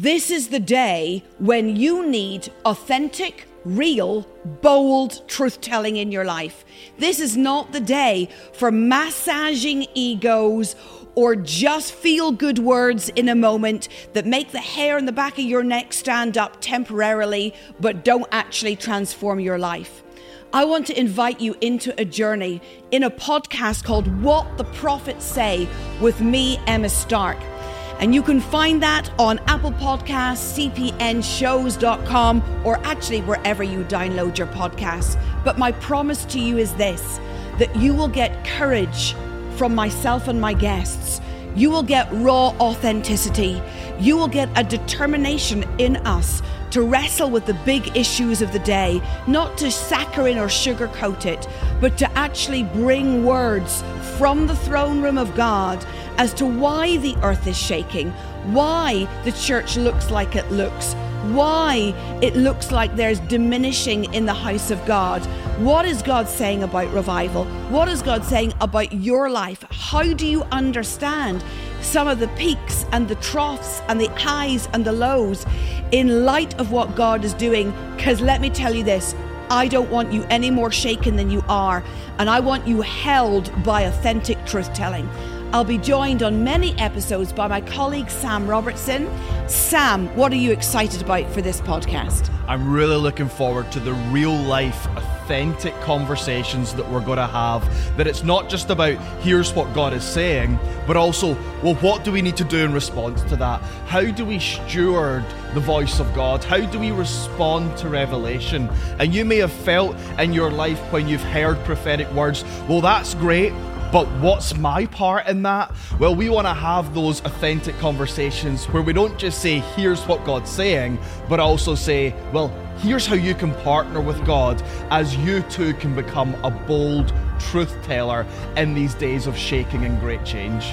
This is the day when you need authentic, real, bold truth telling in your life. This is not the day for massaging egos or just feel good words in a moment that make the hair on the back of your neck stand up temporarily but don't actually transform your life. I want to invite you into a journey in a podcast called What the Prophets Say with me, Emma Stark. And you can find that on Apple Podcasts, cpnshows.com, or actually wherever you download your podcasts. But my promise to you is this that you will get courage from myself and my guests. You will get raw authenticity. You will get a determination in us to wrestle with the big issues of the day, not to saccharine or sugarcoat it, but to actually bring words from the throne room of God as to why the earth is shaking, why the church looks like it looks, why it looks like there's diminishing in the house of God. What is God saying about revival? What is God saying about your life? How do you understand some of the peaks and the troughs and the highs and the lows in light of what God is doing? Because let me tell you this I don't want you any more shaken than you are, and I want you held by authentic truth telling. I'll be joined on many episodes by my colleague Sam Robertson. Sam, what are you excited about for this podcast? I'm really looking forward to the real life, authentic conversations that we're going to have. That it's not just about here's what God is saying, but also, well, what do we need to do in response to that? How do we steward the voice of God? How do we respond to revelation? And you may have felt in your life when you've heard prophetic words, well, that's great. But what's my part in that? Well, we want to have those authentic conversations where we don't just say, here's what God's saying, but also say, well, here's how you can partner with God as you too can become a bold truth teller in these days of shaking and great change.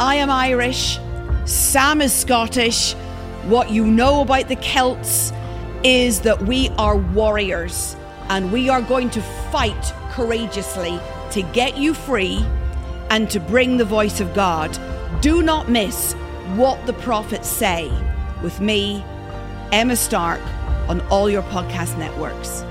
I am Irish, Sam is Scottish. What you know about the Celts is that we are warriors and we are going to fight courageously to get you free and to bring the voice of God. Do not miss what the prophets say with me, Emma Stark, on all your podcast networks.